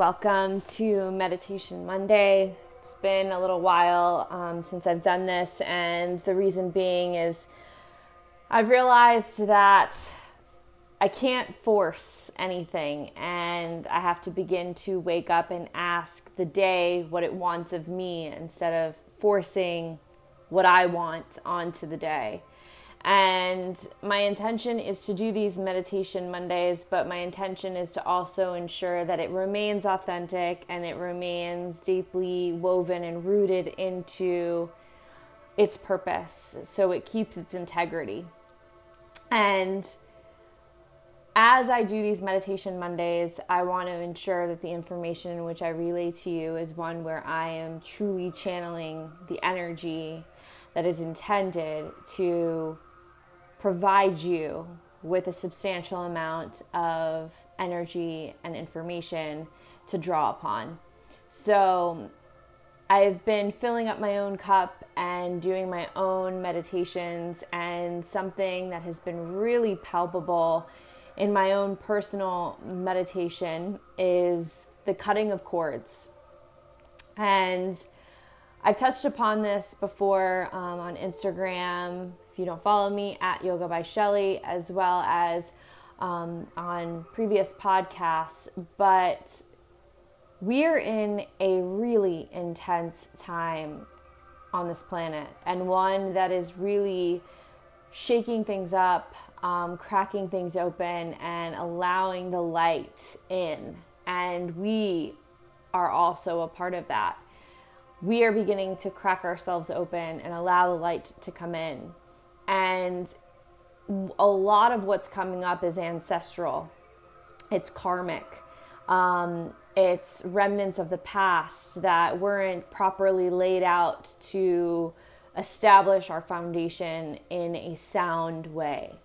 Welcome to Meditation Monday. It's been a little while um, since I've done this, and the reason being is I've realized that I can't force anything, and I have to begin to wake up and ask the day what it wants of me instead of forcing what I want onto the day. And my intention is to do these meditation Mondays, but my intention is to also ensure that it remains authentic and it remains deeply woven and rooted into its purpose. So it keeps its integrity. And as I do these meditation Mondays, I want to ensure that the information in which I relay to you is one where I am truly channeling the energy that is intended to provide you with a substantial amount of energy and information to draw upon. So, I've been filling up my own cup and doing my own meditations, and something that has been really palpable in my own personal meditation is the cutting of cords. And I've touched upon this before um, on Instagram. You don't follow me, at Yoga by Shelly, as well as um, on previous podcasts. But we're in a really intense time on this planet, and one that is really shaking things up, um, cracking things open, and allowing the light in. And we are also a part of that we are beginning to crack ourselves open and allow the light to come in. And a lot of what's coming up is ancestral, it's karmic. Um, it's remnants of the past that weren't properly laid out to establish our foundation in a sound way.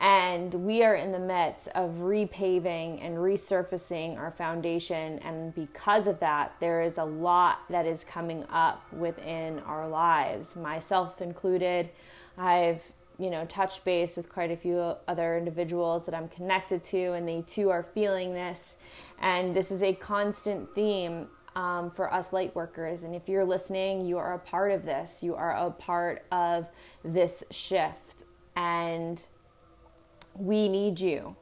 And we are in the midst of repaving and resurfacing our foundation. And because of that, there is a lot that is coming up within our lives, myself included. I've you know touched base with quite a few other individuals that I'm connected to, and they too are feeling this. And this is a constant theme um, for us light workers. And if you're listening, you are a part of this. You are a part of this shift. And we need you,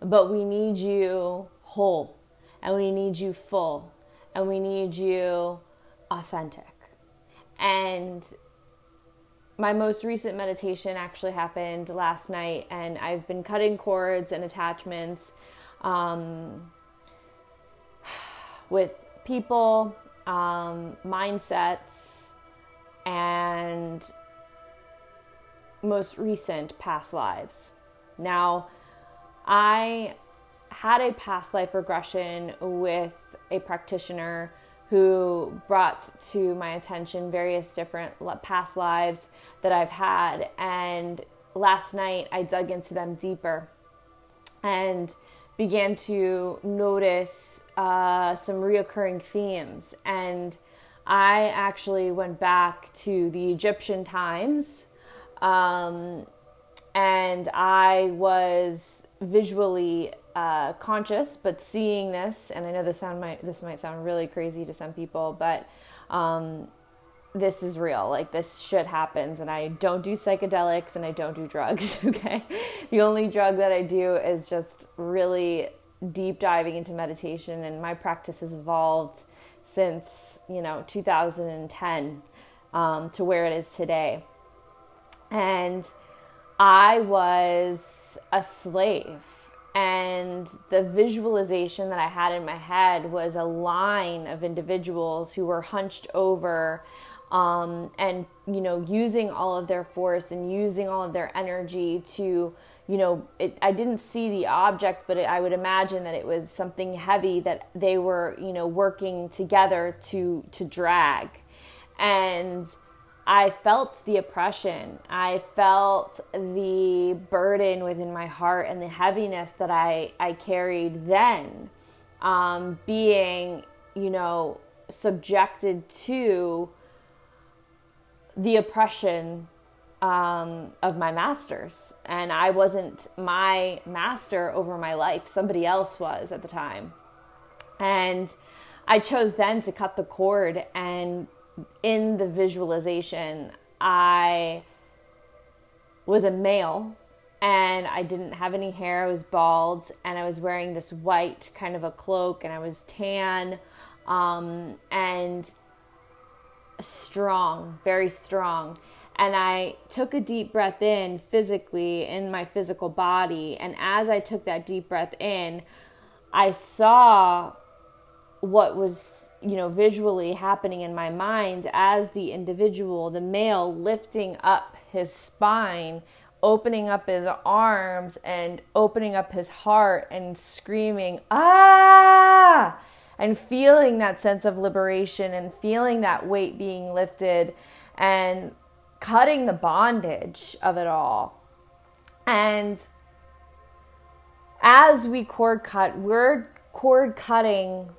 but we need you whole and we need you full and we need you authentic. And my most recent meditation actually happened last night, and I've been cutting cords and attachments um, with people, um, mindsets, and most recent past lives. Now, I had a past life regression with a practitioner who brought to my attention various different past lives that I've had. And last night I dug into them deeper and began to notice uh, some reoccurring themes. And I actually went back to the Egyptian times um, and I was visually uh, conscious, but seeing this, and I know this sound might this might sound really crazy to some people, but um, this is real. Like this shit happens, and I don't do psychedelics and I don't do drugs. Okay, the only drug that I do is just really deep diving into meditation, and my practice has evolved since you know 2010 um, to where it is today, and I was a slave. And the visualization that I had in my head was a line of individuals who were hunched over um, and, you know, using all of their force and using all of their energy to, you know, it, I didn't see the object, but it, I would imagine that it was something heavy that they were, you know, working together to to drag. And I felt the oppression. I felt the burden within my heart and the heaviness that I, I carried then, um, being, you know, subjected to the oppression um, of my masters. And I wasn't my master over my life, somebody else was at the time. And I chose then to cut the cord. And in the visualization, I was a male and I didn't have any hair. I was bald and I was wearing this white kind of a cloak and I was tan um, and strong, very strong. And I took a deep breath in physically in my physical body. And as I took that deep breath in, I saw what was, you know, visually happening in my mind as the individual, the male, lifting up his spine, opening up his arms, and opening up his heart and screaming, ah! And feeling that sense of liberation and feeling that weight being lifted and cutting the bondage of it all. And as we cord cut, we're cord cutting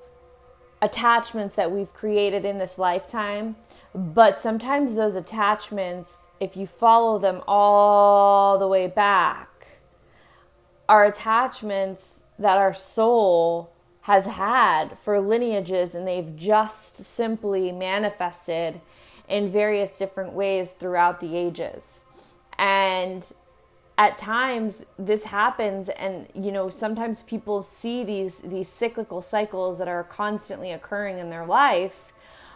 attachments that we've created in this lifetime. But sometimes those attachments, if you follow them all the way back, are attachments that our soul has had for lineages and they've just simply manifested in various different ways throughout the ages. And at times this happens and you know sometimes people see these these cyclical cycles that are constantly occurring in their life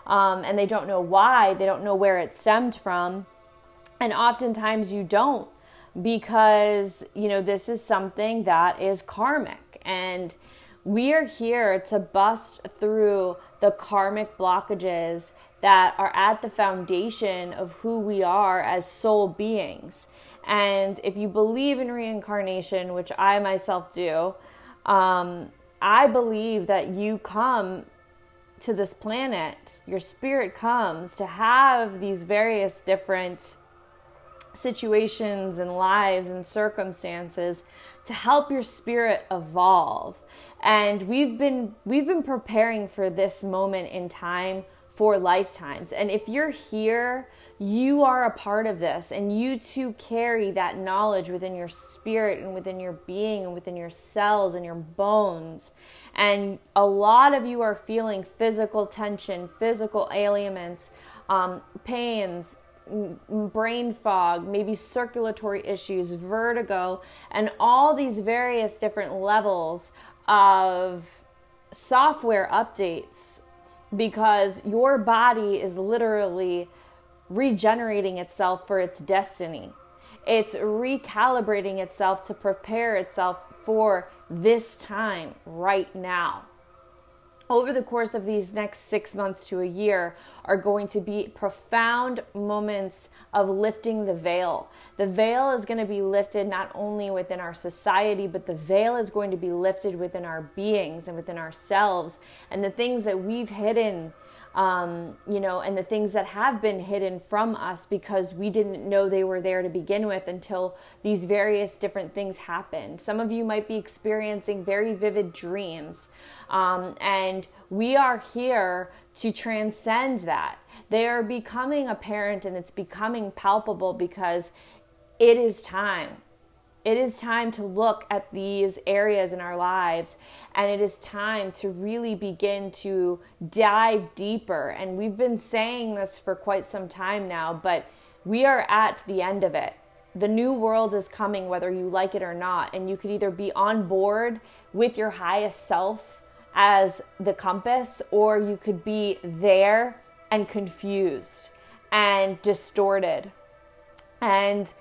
um, and they don't know why they don't know where it stemmed from. And oftentimes you don't because you know this is something that is karmic. And we are here to bust through the karmic blockages that are at the foundation of who we are as soul beings and if you believe in reincarnation, which I myself do, um, I believe that you come to this planet, your spirit comes to have these various different situations and lives and circumstances to help your spirit evolve. And we've been we've been preparing for this moment in time for lifetimes. And if you're here, you are a part of this, and you too carry that knowledge within your spirit and within your being and within your cells and your bones. And a lot of you are feeling physical tension, physical ailments, um, pains, brain fog, maybe circulatory issues, vertigo, and all these various different levels of software updates because your body is literally regenerating itself for its destiny. It's recalibrating itself to prepare itself for this time right now over the course of these next six months to a year are going to be profound moments of lifting the veil. The veil is going to be lifted not only within our society, but the veil is going to be lifted within our beings and within ourselves. And the things that we've hidden um, you know, and the things that have been hidden from us because we didn't know they were there to begin with until these various different things happened. Some of you might be experiencing very vivid dreams, um, and we are here to transcend that. They are becoming apparent and it's becoming palpable because it is time it is time to look at these areas in our lives and it is time to really begin to dive deeper. And we've been saying this for quite some time now, but we are at the end of it. The new world is coming, whether you like it or not. And you could either be on board with your highest self as the compass, or you could be there and confused and distorted. And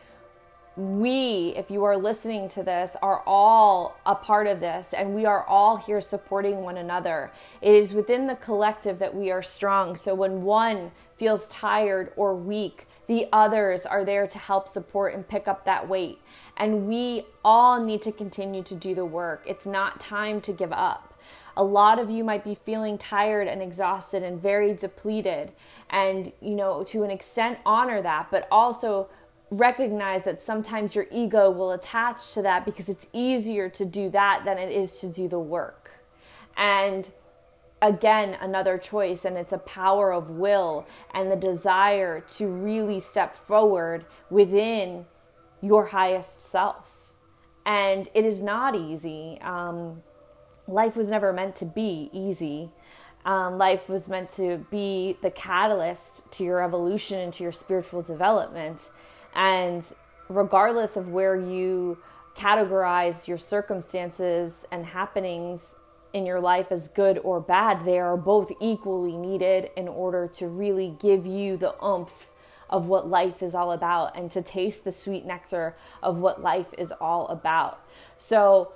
we, if you are listening to this, are all a part of this and we are all here supporting one another. It is within the collective that we are strong. So when one feels tired or weak, the others are there to help support and pick up that weight. And we all need to continue to do the work. It's not time to give up. A lot of you might be feeling tired and exhausted and very depleted. And, you know, to an extent, honor that, but also recognize that sometimes your ego will attach to that because it's easier to do that than it is to do the work. And again, another choice, and it's a power of will and the desire to really step forward within your highest self. And it is not easy. Um, life was never meant to be easy. Um, life was meant to be the catalyst to your evolution and to your spiritual development. And regardless of where you categorize your circumstances and happenings in your life as good or bad, they are both equally needed in order to really give you the oomph of what life is all about and to taste the sweet nectar of what life is all about. So,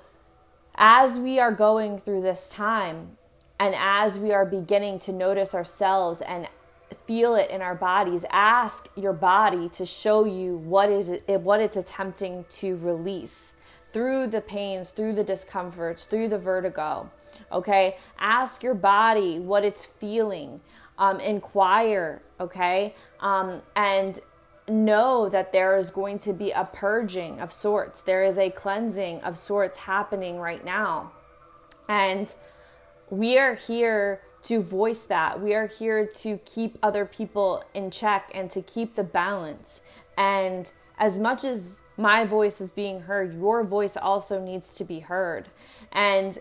as we are going through this time and as we are beginning to notice ourselves and feel it in our bodies, ask your body to show you what is it, what it's attempting to release through the pains, through the discomforts, through the vertigo. Okay, ask your body what it's feeling. Um, inquire, okay, um, and know that there is going to be a purging of sorts. There is a cleansing of sorts happening right now. And we are here to voice that. We are here to keep other people in check and to keep the balance. And as much as my voice is being heard, your voice also needs to be heard. And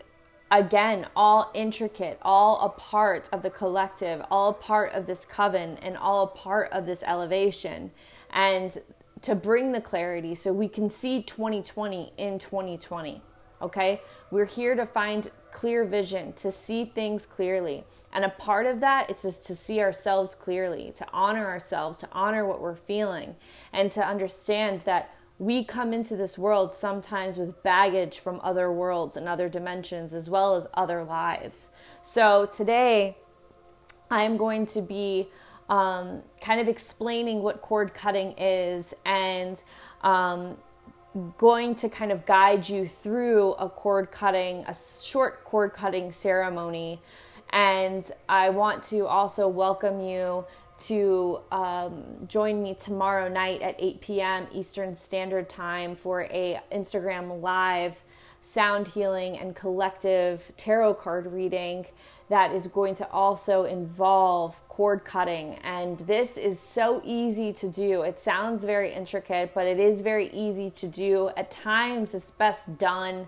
again, all intricate, all a part of the collective, all a part of this coven, and all a part of this elevation and to bring the clarity so we can see 2020 in 2020. Okay? We're here to find clear vision, to see things clearly. And a part of that is just to see ourselves clearly, to honor ourselves, to honor what we're feeling, and to understand that we come into this world sometimes with baggage from other worlds and other dimensions as well as other lives. So today, I'm going to be um, kind of explaining what cord cutting is and um, going to kind of guide you through a cord cutting, a short cord cutting ceremony. And I want to also welcome you to um, join me tomorrow night at 8 p.m. Eastern Standard Time for a Instagram live sound healing and collective tarot card reading that is going to also involve cord cutting. And this is so easy to do. It sounds very intricate, but it is very easy to do. At times, it's best done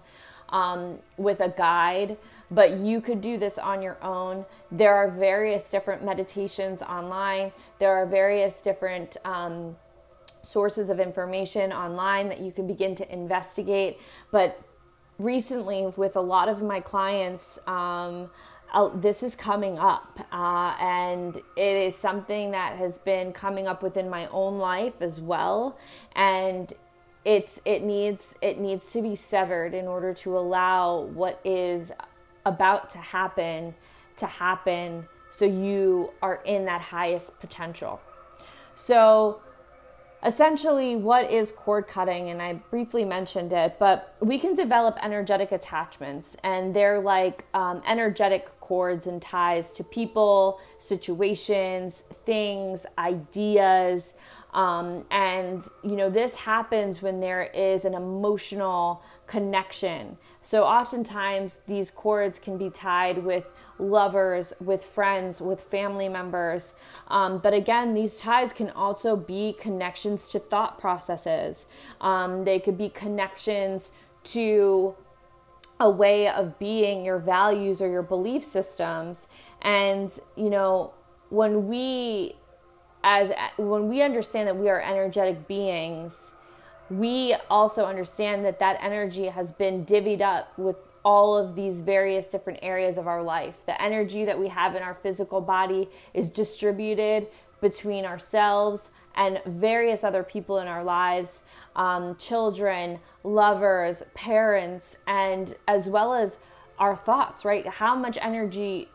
um, with a guide, but you could do this on your own. There are various different meditations online, there are various different. Um, sources of information online that you can begin to investigate. But recently, with a lot of my clients, um, uh, this is coming up, uh, and it is something that has been coming up within my own life as well, and it's it needs it needs to be severed in order to allow what is about to happen to happen, so you are in that highest potential. So essentially what is cord cutting? And i briefly mentioned it but we can develop energetic attachments and they're like um, energetic cords and ties to people situations things ideas. Um, and you know this happens when there is an emotional connection so oftentimes these cords can be tied with lovers, with friends, with family members. Um, but again, these ties can also be connections to thought processes. Um, they could be connections to a way of being, your values or your belief systems. And, you know, when we as when we understand that we are energetic beings, we also understand that that energy has been divvied up with all of these various different areas of our life. The energy that we have in our physical body is distributed between ourselves and various other people in our lives um, children, lovers, parents, and as well as our thoughts, right? How much energy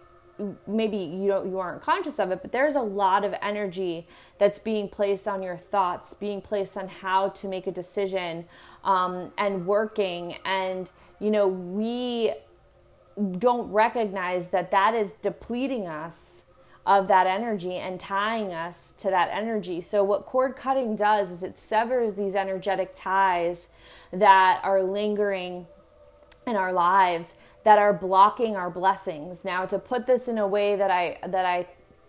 maybe you don't you aren't conscious of it but there's a lot of energy that's being placed on your thoughts being placed on how to make a decision um, and working and you know, we don't recognize that that is depleting us of that energy and tying us to that energy. So, what cord cutting does is it severs these energetic ties that are lingering in our lives that are blocking our blessings. Now, to put this in a way that I that I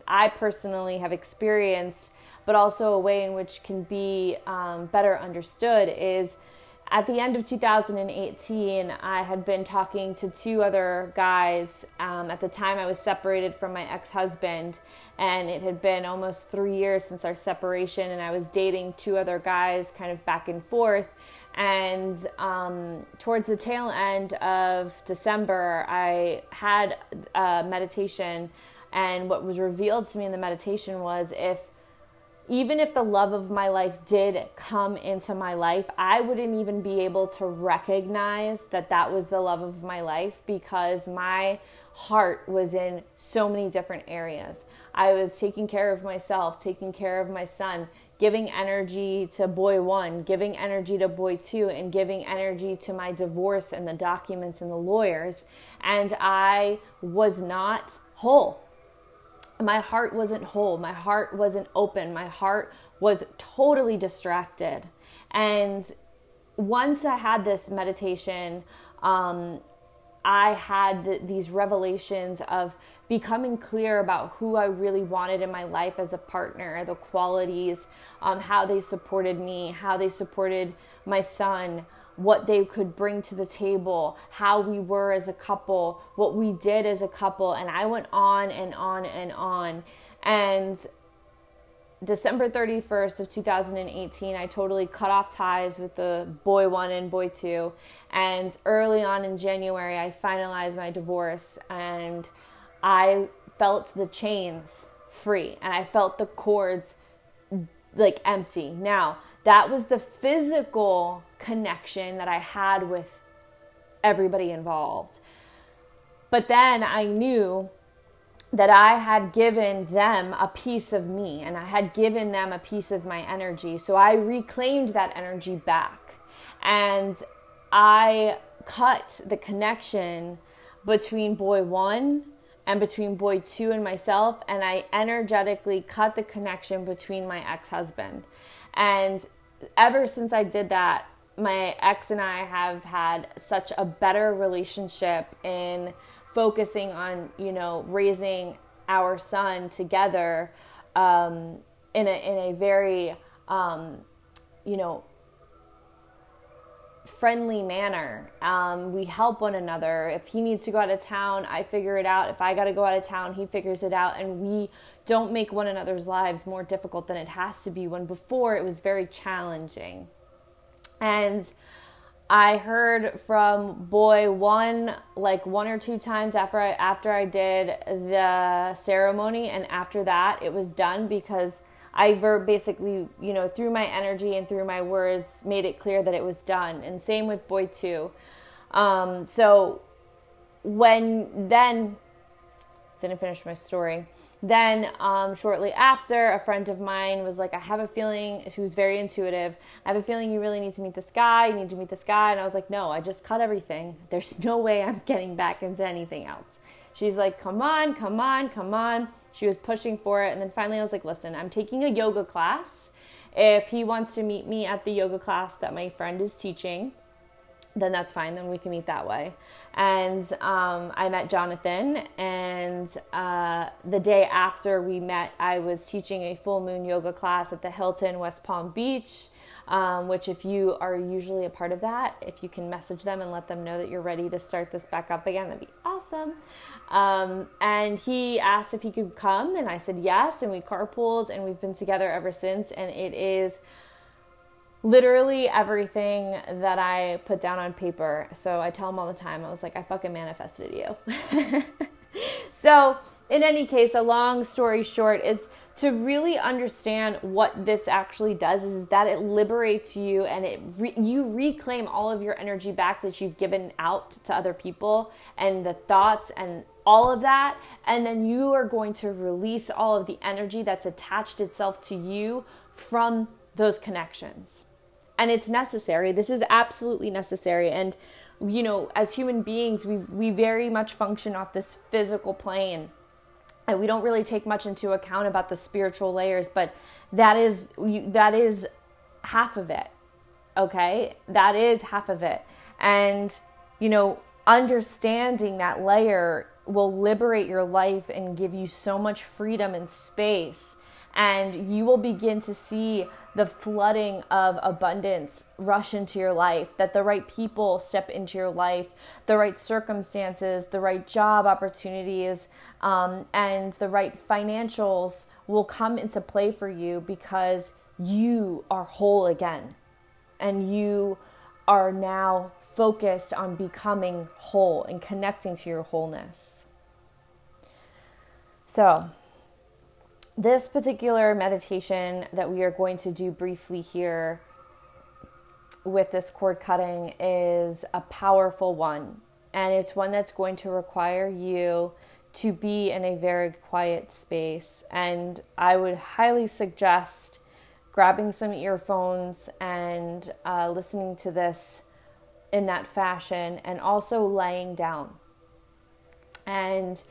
I personally have experienced, but also a way in which can be um, better understood is at the end of 2018, I had been talking to two other guys. Um, at the time, I was separated from my ex husband, and it had been almost three years since our separation, and I was dating two other guys kind of back and forth. And um, towards the tail end of December, I had a meditation, and what was revealed to me in the meditation was if even if the love of my life did come into my life, I wouldn't even be able to recognize that that was the love of my life because my heart was in so many different areas. I was taking care of myself, taking care of my son, giving energy to boy one, giving energy to boy two, and giving energy to my divorce and the documents and the lawyers. And I was not whole my heart wasn't whole. My heart wasn't open. My heart was totally distracted. And once I had this meditation, um, I had th- these revelations of becoming clear about who I really wanted in my life as a partner, the qualities, um, how they supported me, how they supported my son, what they could bring to the table, how we were as a couple, what we did as a couple. And I went on and on and on. And December 31st of 2018, I totally cut off ties with the boy one and boy two. And early on in January, I finalized my divorce and I felt the chains free and I felt the cords like empty. Now, that was the physical connection that I had with everybody involved. But then I knew that I had given them a piece of me and I had given them a piece of my energy. So I reclaimed that energy back and I cut the connection between boy one and between boy two and myself, and I energetically cut the connection between my ex husband. And ever since I did that, my ex and I have had such a better relationship in focusing on, you know, raising our son together um, in, a, in a very, um, you know, friendly manner. Um, we help one another. If he needs to go out of town, I figure it out. If I got to go out of town, he figures it out. And we don't make one another's lives more difficult than it has to be when before it was very challenging. And I heard from boy one like one or two times after I after I did the ceremony and after that it was done because I basically, you know, through my energy and through my words made it clear that it was done. And same with boy two. Um, so when then didn't finish my story. Then, um, shortly after, a friend of mine was like, I have a feeling, she was very intuitive. I have a feeling you really need to meet this guy. You need to meet this guy. And I was like, no, I just cut everything. There's no way I'm getting back into anything else. She's like, come on, come on, come on. She was pushing for it. And then finally, I was like, listen, I'm taking a yoga class. If he wants to meet me at the yoga class that my friend is teaching, then that's fine. Then we can meet that way. And um, I met Jonathan, and uh, the day after we met, I was teaching a full moon yoga class at the Hilton West Palm Beach. Um, which, if you are usually a part of that, if you can message them and let them know that you're ready to start this back up again, that'd be awesome. Um, and he asked if he could come, and I said yes, and we carpooled, and we've been together ever since. And it is literally everything that I put down on paper. So I tell him all the time, I was like, I fucking manifested you. so, in any case, a long story short is to really understand what this actually does is that it liberates you and it re- you reclaim all of your energy back that you've given out to other people and the thoughts and all of that and then you are going to release all of the energy that's attached itself to you from those connections and it's necessary. This is absolutely necessary. And you know, as human beings, we we very much function off this physical plane. And we don't really take much into account about the spiritual layers, but that is that is half of it. Okay? That is half of it. And you know, understanding that layer will liberate your life and give you so much freedom and space and you will begin to see the flooding of abundance rush into your life, that the right people step into your life, the right circumstances, the right job opportunities, um, and the right financials will come into play for you because you are whole again and you are now focused on becoming whole and connecting to your wholeness. So, this particular meditation that we are going to do briefly here with this cord cutting is a powerful one. And it's one that's going to require you to be in a very quiet space. And I would highly suggest grabbing some earphones and uh, listening to this in that fashion and also laying down. And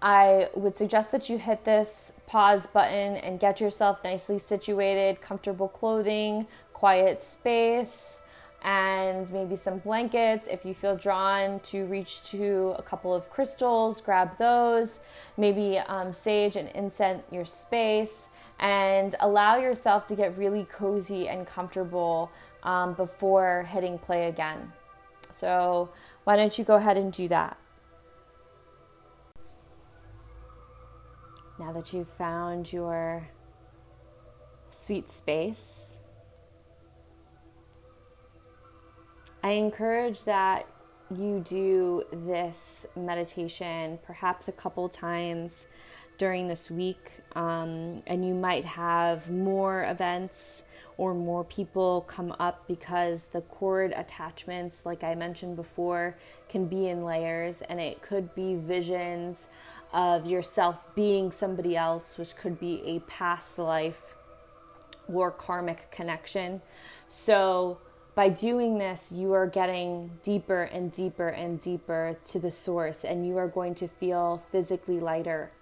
I would suggest that you hit this pause button and get yourself nicely situated, comfortable clothing, quiet space, and maybe some blankets. If you feel drawn to reach to a couple of crystals, grab those. Maybe um, sage and incense your space and allow yourself to get really cozy and comfortable um, before hitting play again. So, why don't you go ahead and do that? Now that you've found your sweet space, I encourage that you do this meditation perhaps a couple times during this week, um, and you might have more events or more people come up because the cord attachments, like I mentioned before, can be in layers, and it could be visions of yourself being somebody else, which could be a past life or karmic connection. So, by doing this, you are getting deeper and deeper and deeper to the source, and you are going to feel physically lighter.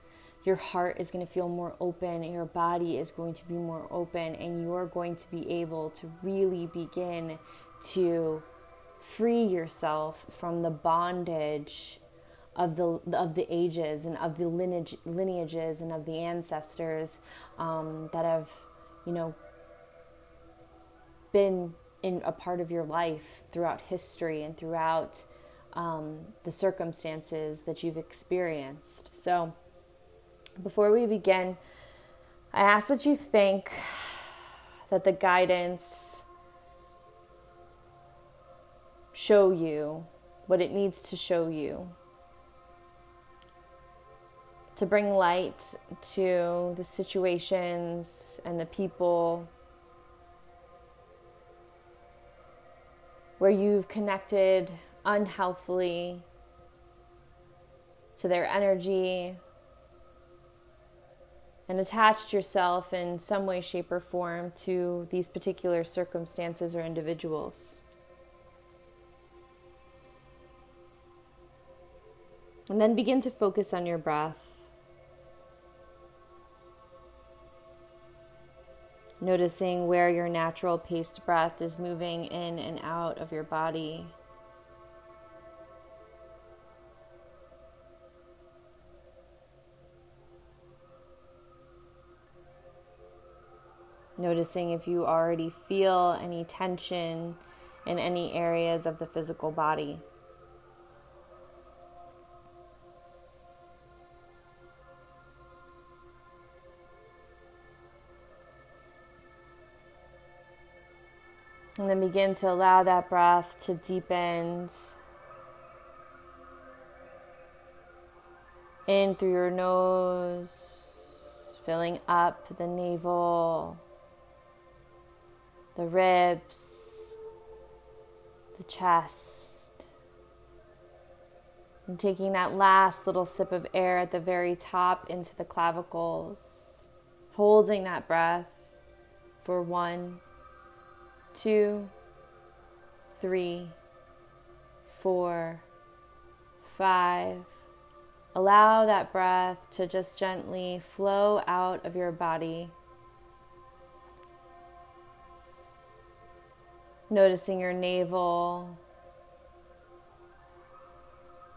Your heart is going to feel more open, your body is going to be more open, and you are going to be able to really begin to free yourself from the bondage of the of the ages and of the lineage lineages and of the ancestors um, that have you know been in a part of your life throughout history and throughout um, the circumstances that you've experienced. So, before we begin, I ask that you think that the guidance show you what it needs to show you to bring light to the situations and the people where you've connected unhealthily to their energy and attached yourself in some way, shape, or form to these particular circumstances or individuals. And then begin to focus on your breath. Noticing where your natural paced breath is moving in and out of your body. Noticing if you already feel any tension in any areas of the physical body. And then begin to allow that breath to deepen in through your nose, filling up the navel, the ribs, the chest. And taking that last little sip of air at the very top into the clavicles, holding that breath for one two, three, four, five. Allow that breath to just gently flow out of your body. Noticing your navel,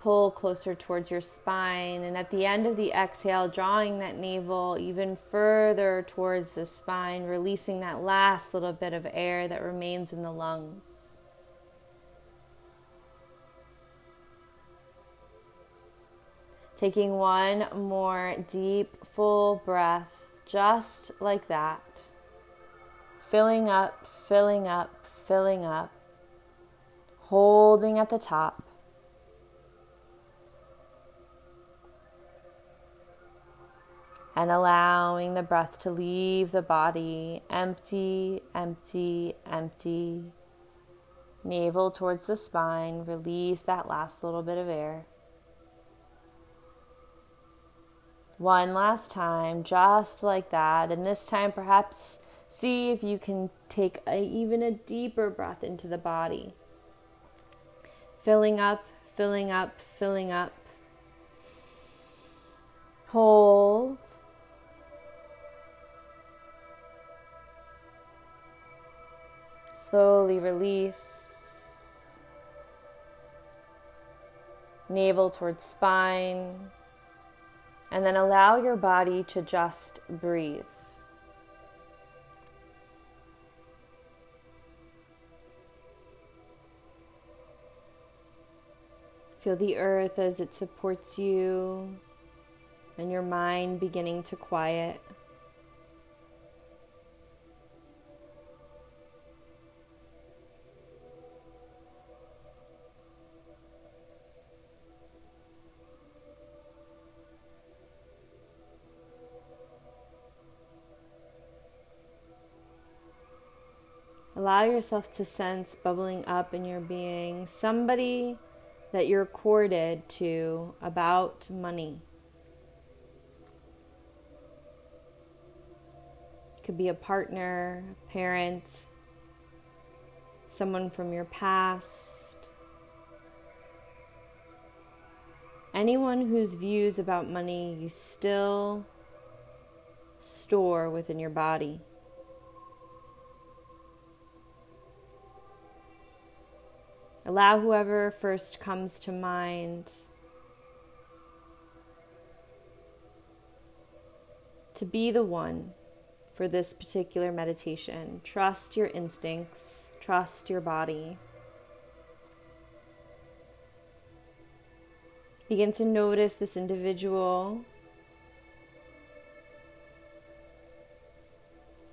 pull closer towards your spine. And at the end of the exhale, drawing that navel even further towards the spine, releasing that last little bit of air that remains in the lungs. Taking one more deep, full breath, just like that. Filling up, filling up, filling up. Holding at the top. And allowing the breath to leave the body empty, empty, empty. Navel towards the spine, release that last little bit of air. One last time, just like that. And this time, perhaps see if you can take a, even a deeper breath into the body. Filling up, filling up, filling up. Hold. Slowly release. Navel towards spine. And then allow your body to just breathe. Feel the earth as it supports you and your mind beginning to quiet. Allow yourself to sense bubbling up in your being somebody that you're courted to about money. It could be a partner, a parent, someone from your past. Anyone whose views about money you still store within your body. Allow whoever first comes to mind to be the one for this particular meditation. Trust your instincts, trust your body. Begin to notice this individual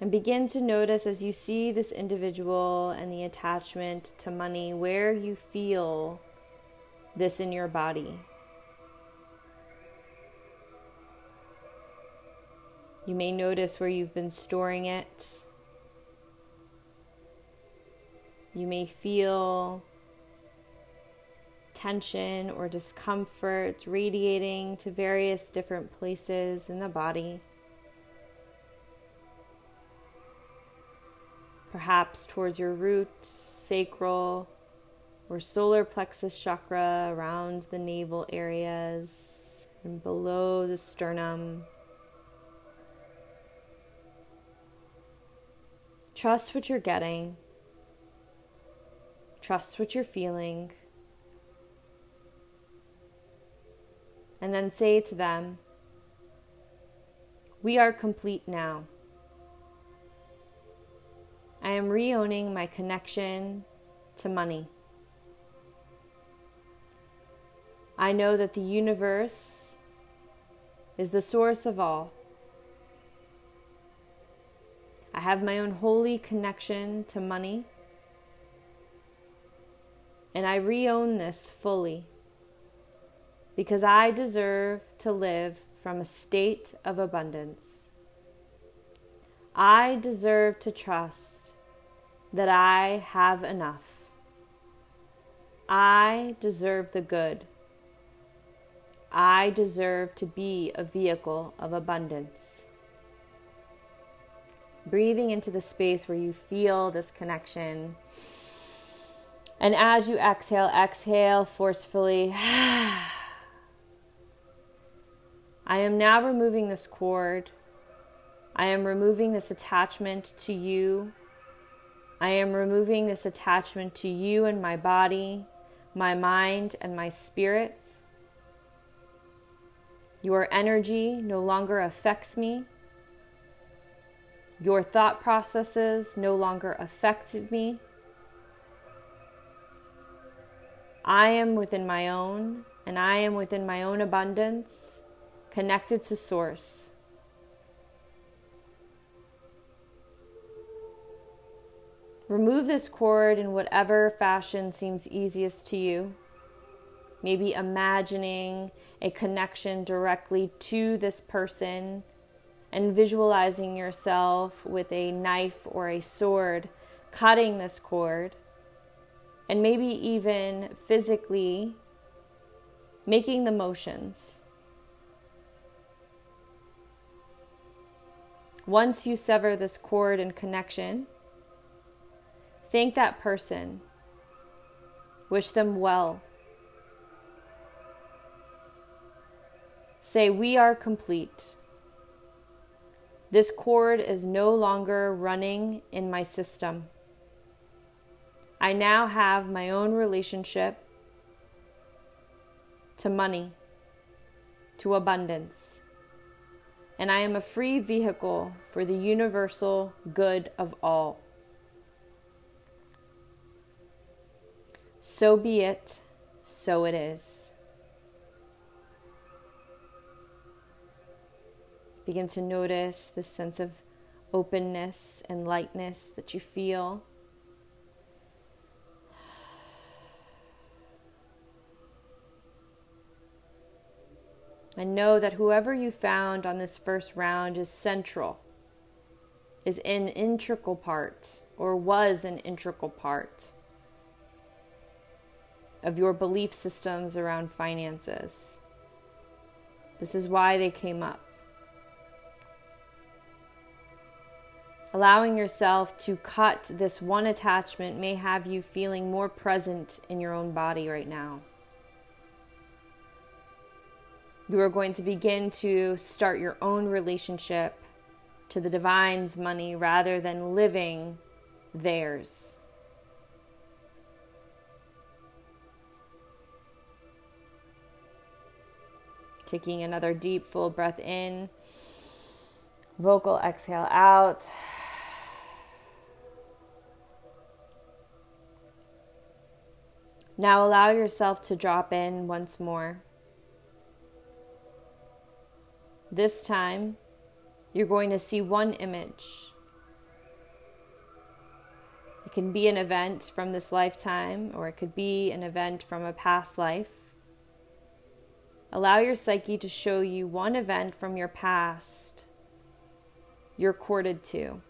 And begin to notice as you see this individual and the attachment to money where you feel this in your body. You may notice where you've been storing it. You may feel tension or discomfort radiating to various different places in the body. Perhaps towards your root, sacral, or solar plexus chakra around the navel areas and below the sternum. Trust what you're getting. Trust what you're feeling. And then say to them, We are complete now. I am reowning my connection to money. I know that the universe is the source of all. I have my own holy connection to money, and I reown this fully because I deserve to live from a state of abundance. I deserve to trust that I have enough. I deserve the good. I deserve to be a vehicle of abundance. Breathing into the space where you feel this connection. And as you exhale, exhale forcefully. I am now removing this cord. I am removing this attachment to you I am removing this attachment to you and my body, my mind, and my spirit. Your energy no longer affects me. Your thought processes no longer affect me. I am within my own, and I am within my own abundance, connected to Source. Remove this cord in whatever fashion seems easiest to you. Maybe imagining a connection directly to this person and visualizing yourself with a knife or a sword cutting this cord, and maybe even physically making the motions. Once you sever this cord and connection, Thank that person. Wish them well. Say, We are complete. This cord is no longer running in my system. I now have my own relationship to money, to abundance, and I am a free vehicle for the universal good of all. So be it, so it is. Begin to notice the sense of openness and lightness that you feel. And know that whoever you found on this first round is central, is an integral part, or was an integral part of your belief systems around finances. This is why they came up. Allowing yourself to cut this one attachment may have you feeling more present in your own body right now. You are going to begin to start your own relationship to the divine's money rather than living theirs. Taking another deep, full breath in. Vocal exhale out. Now allow yourself to drop in once more. This time, you're going to see one image. It can be an event from this lifetime, or it could be an event from a past life. Allow your psyche to show you one event from your past you're courted to.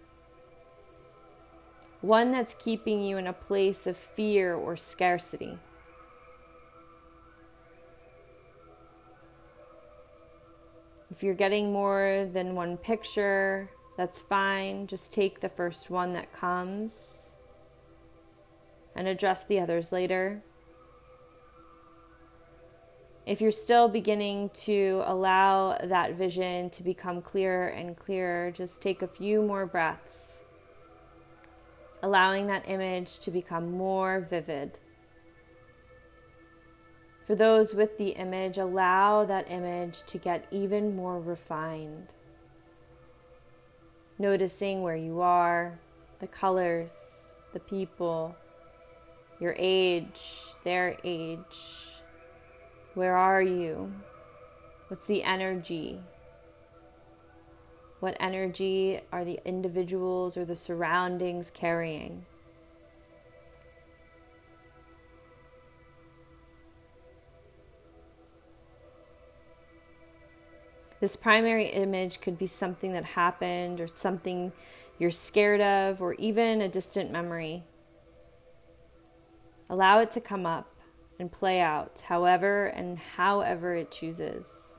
One that's keeping you in a place of fear or scarcity. If you're getting more than one picture, that's fine. Just take the first one that comes and address the others later. If you're still beginning to allow that vision to become clearer and clearer, just take a few more breaths, allowing that image to become more vivid. For those with the image, allow that image to get even more refined. Noticing where you are, the colors, the people, your age, their age where are you? What's the energy? What energy are the individuals or the surroundings carrying? This primary image could be something that happened or something you're scared of or even a distant memory. Allow it to come up and play out however and however it chooses.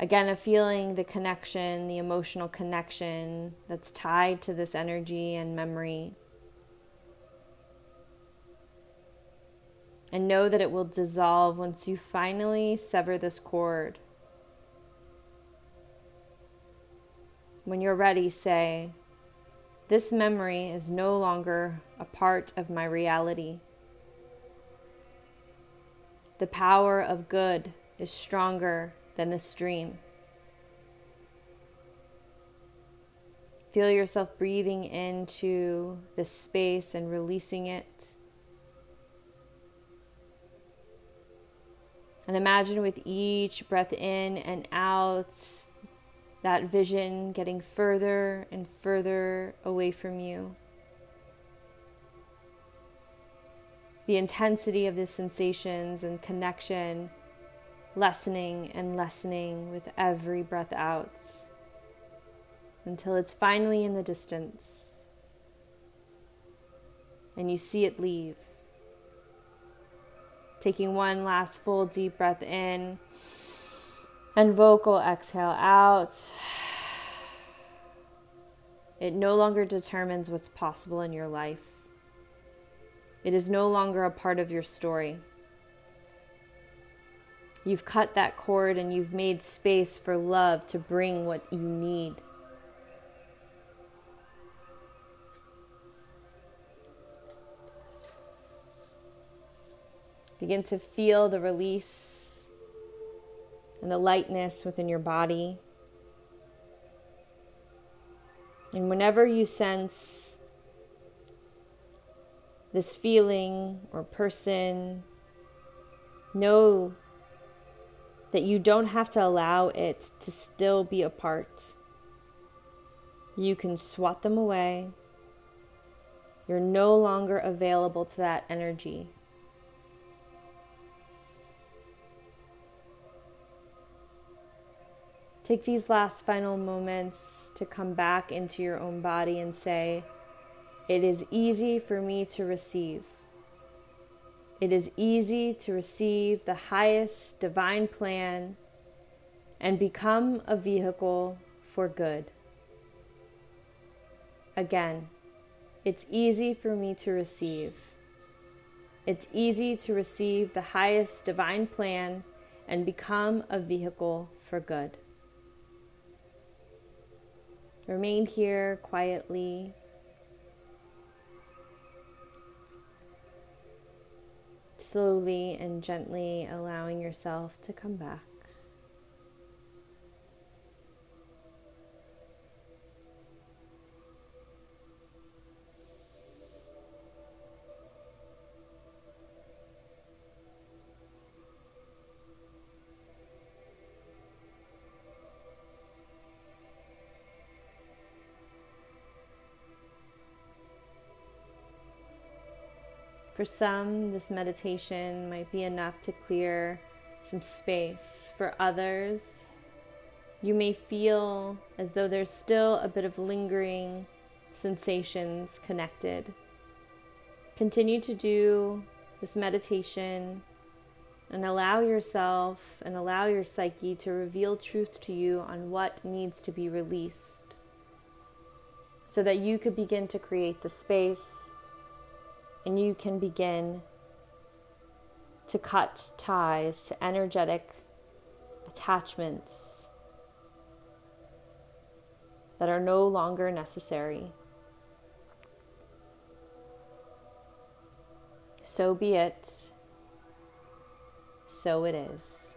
Again, a feeling the connection, the emotional connection that's tied to this energy and memory. And know that it will dissolve once you finally sever this cord. When you're ready, say, this memory is no longer a part of my reality. The power of good is stronger than the stream. Feel yourself breathing into this space and releasing it. And imagine with each breath in and out, that vision getting further and further away from you. The intensity of the sensations and connection lessening and lessening with every breath out until it's finally in the distance and you see it leave. Taking one last full deep breath in and vocal exhale out. It no longer determines what's possible in your life. It is no longer a part of your story. You've cut that cord and you've made space for love to bring what you need. Begin to feel the release and the lightness within your body. And whenever you sense this feeling or person, know that you don't have to allow it to still be a part. You can swat them away. You're no longer available to that energy. Take these last final moments to come back into your own body and say, It is easy for me to receive. It is easy to receive the highest divine plan and become a vehicle for good. Again, it's easy for me to receive. It's easy to receive the highest divine plan and become a vehicle for good. Remain here quietly. Slowly and gently allowing yourself to come back. For some, this meditation might be enough to clear some space. For others, you may feel as though there's still a bit of lingering sensations connected. Continue to do this meditation and allow yourself and allow your psyche to reveal truth to you on what needs to be released so that you could begin to create the space and you can begin to cut ties to energetic attachments that are no longer necessary. So be it. So it is.